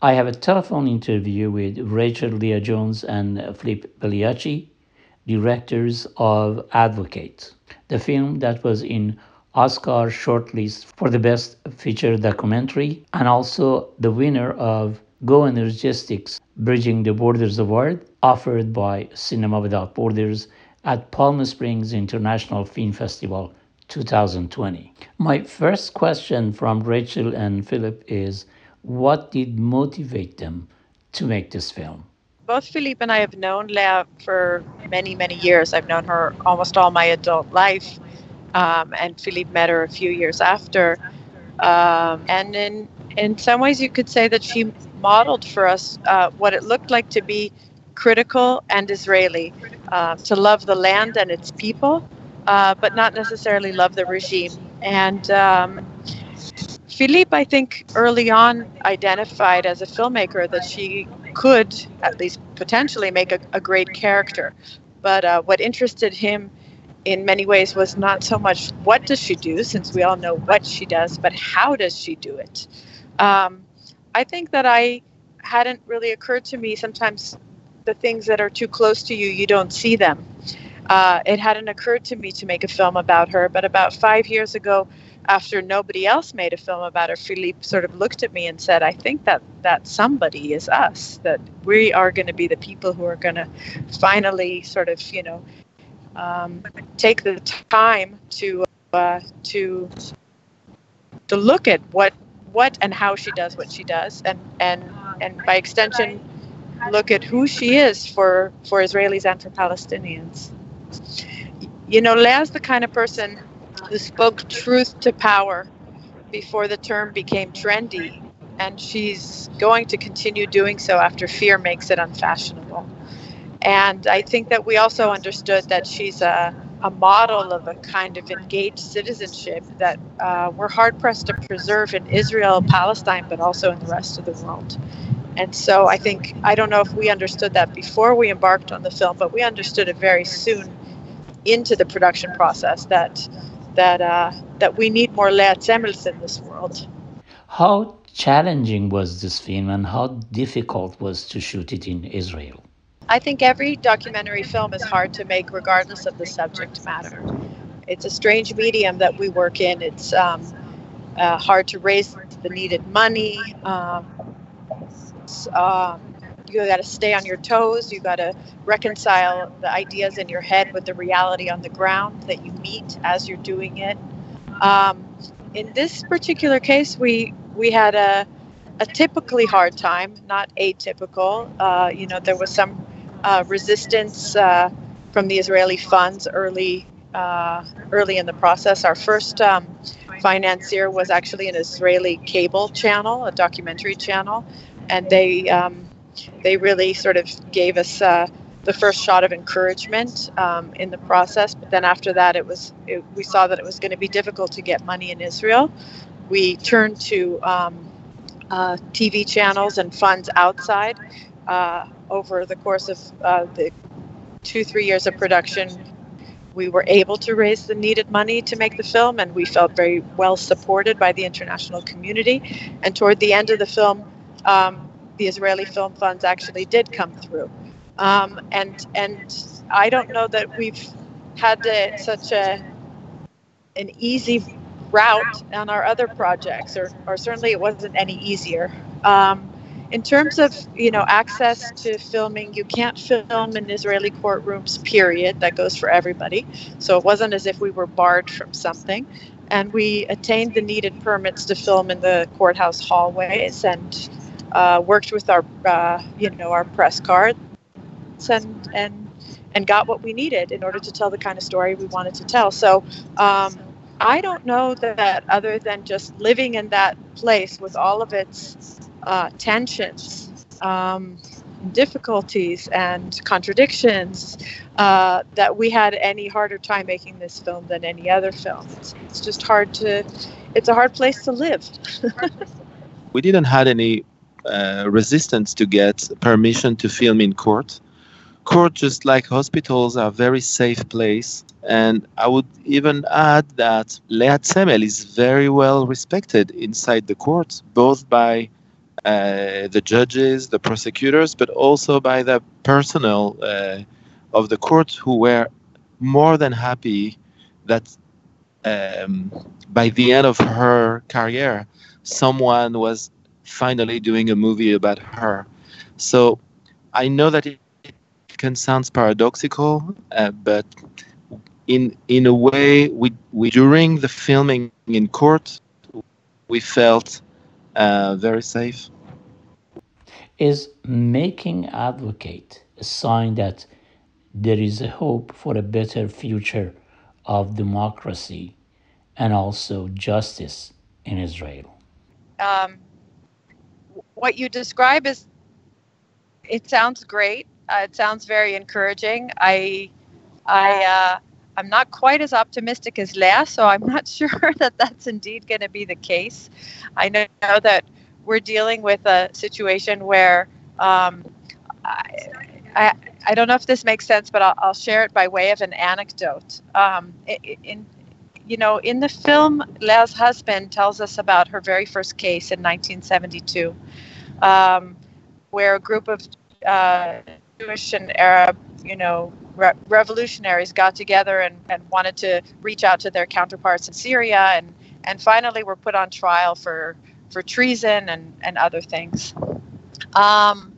I have a telephone interview with Rachel Leah Jones and Philippe Bellaïche, directors of Advocate, the film that was in Oscar shortlist for the best feature documentary and also the winner of Go Energetics Bridging the Borders Award offered by Cinema Without Borders at Palm Springs International Film Festival 2020. My first question from Rachel and Philip is what did motivate them to make this film? Both Philippe and I have known Leah for many, many years. I've known her almost all my adult life, um, and Philippe met her a few years after. Um, and in in some ways, you could say that she modeled for us uh, what it looked like to be critical and Israeli, uh, to love the land and its people, uh, but not necessarily love the regime. And um, Philippe, I think, early on identified as a filmmaker that she could, at least potentially, make a, a great character. But uh, what interested him in many ways was not so much what does she do, since we all know what she does, but how does she do it? Um, I think that I hadn't really occurred to me sometimes the things that are too close to you, you don't see them. Uh, it hadn't occurred to me to make a film about her, but about five years ago, after nobody else made a film about her, Philippe sort of looked at me and said, I think that that somebody is us, that we are going to be the people who are going to finally sort of, you know, um, take the time to uh, to to look at what what and how she does what she does, and and and by extension, look at who she is for for Israelis and for Palestinians. You know, Leah's the kind of person who spoke truth to power before the term became trendy, and she's going to continue doing so after fear makes it unfashionable. And I think that we also understood that she's a, a model of a kind of engaged citizenship that uh, we're hard pressed to preserve in Israel, Palestine, but also in the rest of the world. And so I think, I don't know if we understood that before we embarked on the film, but we understood it very soon into the production process that that uh, that we need more Leah Tzemels in this world. How challenging was this film, and how difficult was to shoot it in Israel? I think every documentary film is hard to make, regardless of the subject matter. It's a strange medium that we work in. It's um, uh, hard to raise the needed money. Um, um, you got to stay on your toes. You got to reconcile the ideas in your head with the reality on the ground that you meet as you're doing it. Um, in this particular case, we we had a a typically hard time, not atypical. Uh, you know, there was some uh, resistance uh, from the Israeli funds early uh, early in the process. Our first um, financier was actually an Israeli cable channel, a documentary channel, and they um, they really sort of gave us uh, the first shot of encouragement um, in the process. But then after that, it was it, we saw that it was going to be difficult to get money in Israel. We turned to um, uh, TV channels and funds outside. Uh, over the course of uh, the two three years of production, we were able to raise the needed money to make the film, and we felt very well supported by the international community. And toward the end of the film. Um, the Israeli film funds actually did come through. Um, and and I don't know that we've had a, such a an easy route on our other projects, or, or certainly it wasn't any easier. Um, in terms of you know access to filming, you can't film in Israeli courtrooms. Period. That goes for everybody. So it wasn't as if we were barred from something, and we attained the needed permits to film in the courthouse hallways and uh, worked with our uh, you know our press cards and and and got what we needed in order to tell the kind of story we wanted to tell. So um, I don't know that other than just living in that place with all of its uh, tensions, um, difficulties, and contradictions, uh, that we had any harder time making this film than any other film. It's, it's just hard to. It's a hard place to live. we didn't had any resistance to get permission to film in court. Court, just like hospitals, are a very safe place. And I would even add that Leah Tzemel is very well respected inside the court, both by uh, the judges, the prosecutors, but also by the personnel uh, of the court who were more than happy that um, by the end of her career, someone was finally doing a movie about her. So I know that it can sound paradoxical, uh, but in in a way, we, we during the filming in court, we felt uh, very safe. Is making advocate a sign that there is a hope for a better future of democracy and also justice in Israel? Um, what you describe is it sounds great. Uh, it sounds very encouraging. I, I, uh, I'm not quite as optimistic as Leah, so I'm not sure that that's indeed going to be the case. I know that we're dealing with a situation where um, I, I, I, don't know if this makes sense, but I'll, I'll share it by way of an anecdote. Um, in, you know, in the film, Leah's husband tells us about her very first case in 1972, um, where a group of uh, Jewish and Arab, you know, re- revolutionaries got together and, and wanted to reach out to their counterparts in Syria, and and finally were put on trial for for treason and and other things. Um,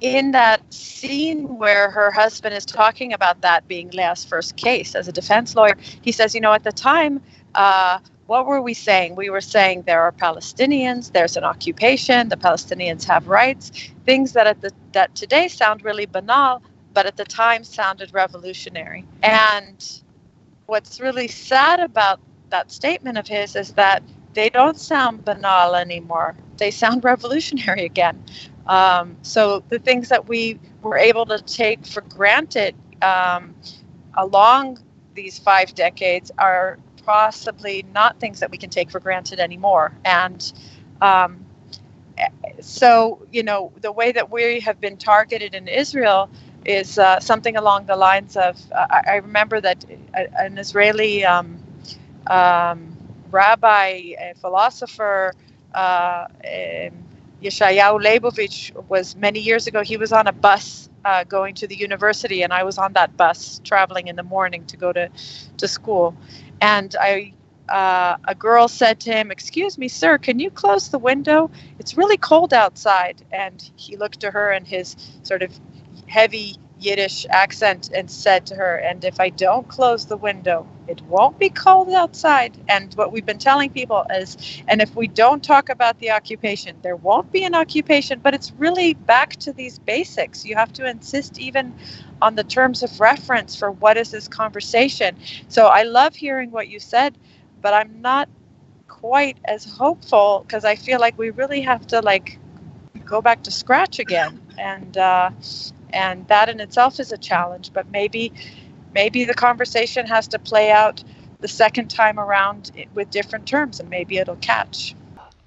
in that scene where her husband is talking about that being Leah's first case as a defense lawyer, he says, you know, at the time, uh, what were we saying? We were saying there are Palestinians, there's an occupation, the Palestinians have rights, things that at the that today sound really banal, but at the time sounded revolutionary. And what's really sad about that statement of his is that they don't sound banal anymore. They sound revolutionary again. Um, so the things that we were able to take for granted um, along these five decades are possibly not things that we can take for granted anymore. And um, so, you know, the way that we have been targeted in Israel is uh, something along the lines of uh, I, remember that an Israeli um, um, rabbi, philosopher, uh, Yeshayahu Leibowitz was many years ago. He was on a bus uh, going to the university, and I was on that bus traveling in the morning to go to, to school. And I, uh, a girl said to him, "Excuse me, sir, can you close the window? It's really cold outside." And he looked to her and his sort of heavy Yiddish accent and said to her, And if I don't close the window, it won't be cold outside. And what we've been telling people is, and if we don't talk about the occupation, there won't be an occupation. But it's really back to these basics. You have to insist even on the terms of reference for what is this conversation. So I love hearing what you said, but I'm not quite as hopeful because I feel like we really have to like go back to scratch again. And uh, and that in itself is a challenge but maybe maybe the conversation has to play out the second time around with different terms and maybe it'll catch.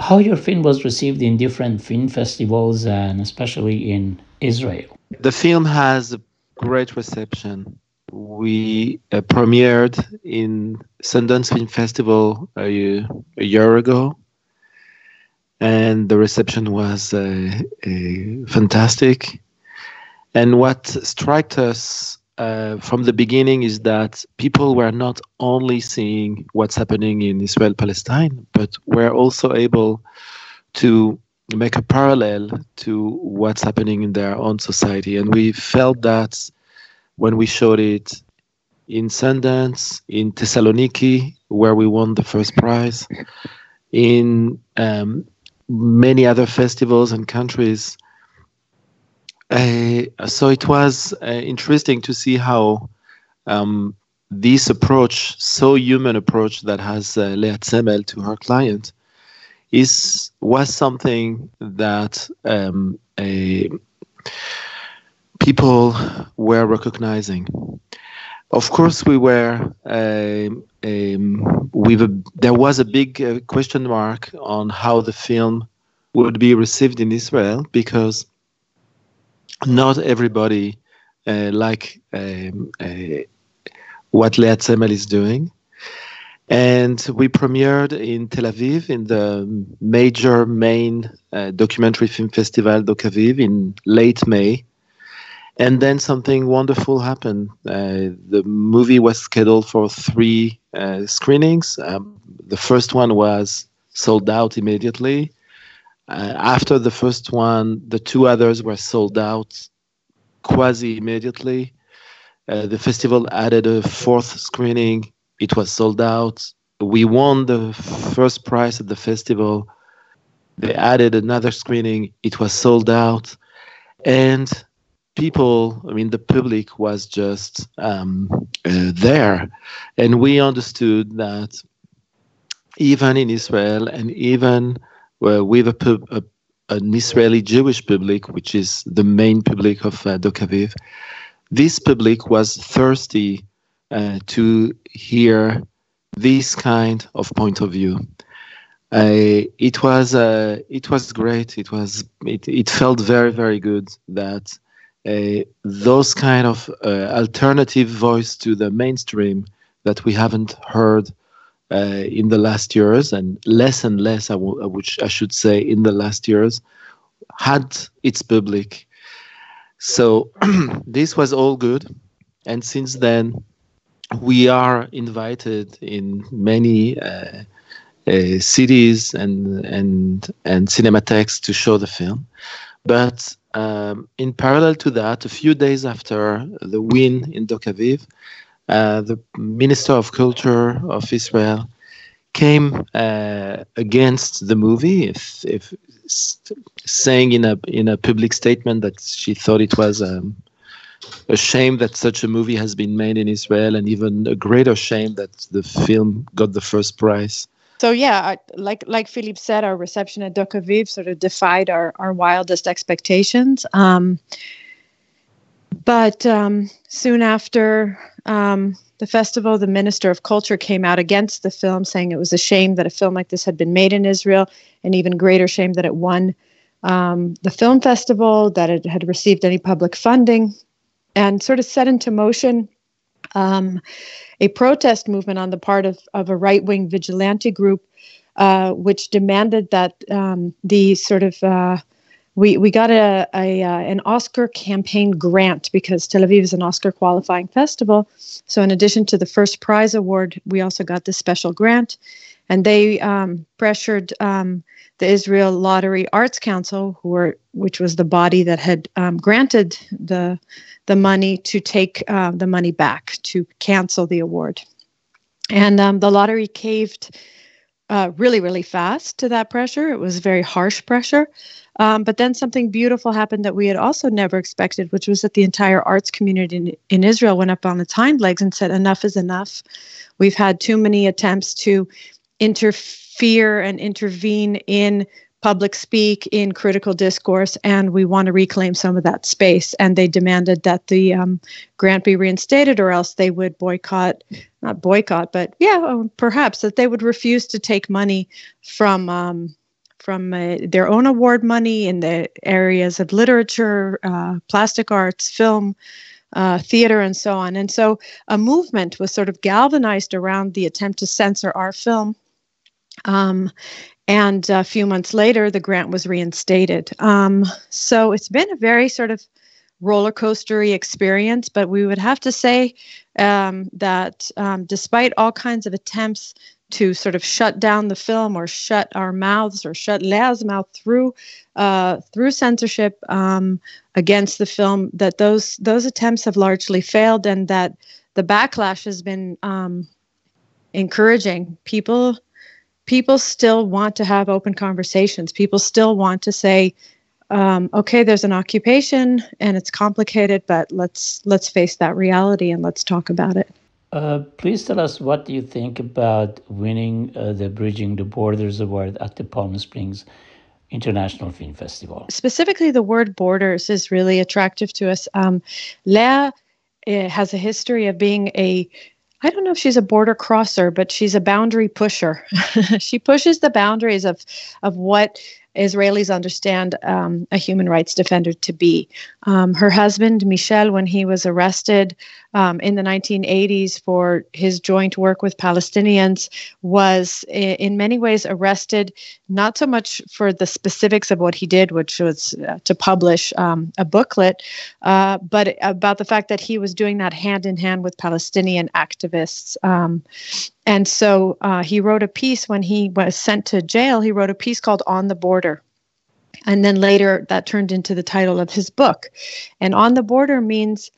How your film was received in different film festivals and especially in israel? The film has a great reception. We uh, premiered in sundance film festival a, a year ago and the reception was uh, uh, fantastic and what struck us uh, from the beginning is that people were not only seeing what's happening in Israel Palestine, but were also able to make a parallel to what's happening in their own society. And we felt that when we showed it in Sundance, in Thessaloniki, where we won the first prize, in um, many other festivals and countries so it was uh, interesting to see how um, this approach, so human approach that has uh, Leah Tzemel to her client, is was something that um, people were recognizing. Of course, we were. Um, um, with a, there was a big uh, question mark on how the film would be received in Israel because not everybody uh, like um, uh, what Leah Tzemel is doing. And we premiered in Tel Aviv in the major main uh, documentary film festival Docaviv in late May. And then something wonderful happened. Uh, the movie was scheduled for three uh, screenings. Um, the first one was sold out immediately. Uh, after the first one, the two others were sold out quasi immediately. Uh, the festival added a fourth screening it was sold out. We won the first prize at the festival. They added another screening. It was sold out. And people, I mean, the public was just um, uh, there. And we understood that even in Israel and even uh, with a, pub, a, an Israeli Jewish public, which is the main public of uh, Docaviv, this public was thirsty uh, to hear this kind of point of view. Uh, it was uh, it was great. It was it, it felt very very good that uh, those kind of uh, alternative voice to the mainstream that we haven't heard uh, in the last years and less and less, I which I should say in the last years, had its public. So this was all good, and since then we are invited in many uh, uh, cities and and and cinematheques to show the film, but um, in parallel to that, a few days after the win in Docaviv, uh, the Minister of Culture of Israel came uh, against the movie, if, if saying in a in a public statement that she thought it was um, a shame that such a movie has been made in Israel, and even a greater shame that the film got the first prize. So yeah, like like Philippe said, our reception at Docaviv sort of defied our our wildest expectations. Um, but um, soon after um, the festival, the Minister of Culture came out against the film, saying it was a shame that a film like this had been made in Israel, and even greater shame that it won um, the film festival, that it had received any public funding and sort of set into motion um, a protest movement on the part of, of a right wing vigilante group, uh, which demanded that um, the sort of uh, we, we got a, a uh, an Oscar campaign grant because Tel Aviv is an Oscar qualifying festival. So in addition to the first prize award, we also got this special grant, and they um, pressured um, the Israel Lottery Arts Council, who were which was the body that had um, granted the the money to take uh, the money back to cancel the award. And um, the lottery caved uh, really, really fast to that pressure. It was very harsh pressure. Um, but then something beautiful happened that we had also never expected, which was that the entire arts community in, in Israel went up on its hind legs and said, enough is enough. We've had too many attempts to interfere and intervene in public speak in critical discourse, and we want to reclaim some of that space. And they demanded that the um, grant be reinstated, or else they would boycott, not boycott, but yeah, oh, perhaps that they would refuse to take money from. Um, from uh, their own award money in the areas of literature, uh, plastic arts, film, uh, theater, and so on. And so a movement was sort of galvanized around the attempt to censor our film. Um, and a few months later, the grant was reinstated. Um, so it's been a very sort of roller coastery experience, but we would have to say um, that um, despite all kinds of attempts to sort of shut down the film or shut our mouths or shut Leah's mouth through uh, through censorship um, against the film, that those those attempts have largely failed, and that the backlash has been um, encouraging. People people still want to have open conversations. People still want to say, um, okay, there's an occupation and it's complicated, but let's let's face that reality and let's talk about it. Uh, please tell us what do you think about winning uh, the Bridging the Borders Award at the Palm Springs International Film Festival. Specifically, the word borders is really attractive to us. Um, Lea eh, has a history of being a I don't know if she's a border crosser, but she's a boundary pusher. she pushes the boundaries of of what Israelis understand um, a human rights defender to be. Um, her husband, Michel, when he was arrested um, in the 1980s for his joint work with Palestinians, was in many ways arrested not so much for the specifics of what he did, which was uh, to publish um, a booklet, uh, but about the fact that he was doing that hand in hand with Palestinian activists. And so uh, he wrote a piece when he was sent to jail, he wrote a piece called On the Border. And then later that turned into the title of his book. And On the Border means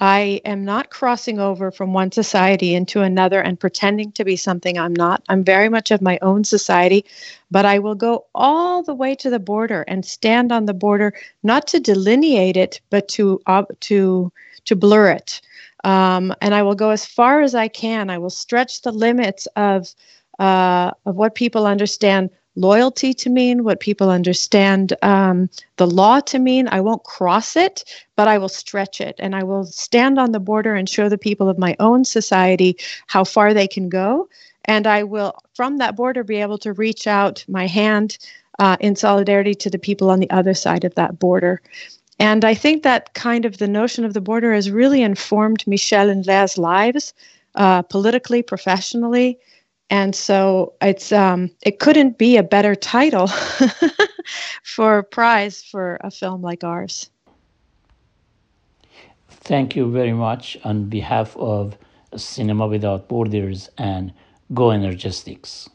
I am not crossing over from one society into another and pretending to be something I'm not. I'm very much of my own society, but I will go all the way to the border and stand on the border, not to delineate it, but to uh, to to blur it. Um, and I will go as far as I can. I will stretch the limits of uh, of what people understand loyalty to mean, what people understand um, the law to mean. I won't cross it, but I will stretch it. And I will stand on the border and show the people of my own society how far they can go. And I will, from that border, be able to reach out my hand uh, in solidarity to the people on the other side of that border. And I think that kind of the notion of the border has really informed Michel and Leah's lives, uh, politically, professionally. And so it's um, it couldn't be a better title for a prize for a film like ours. Thank you very much on behalf of Cinema Without Borders and Go Energetics.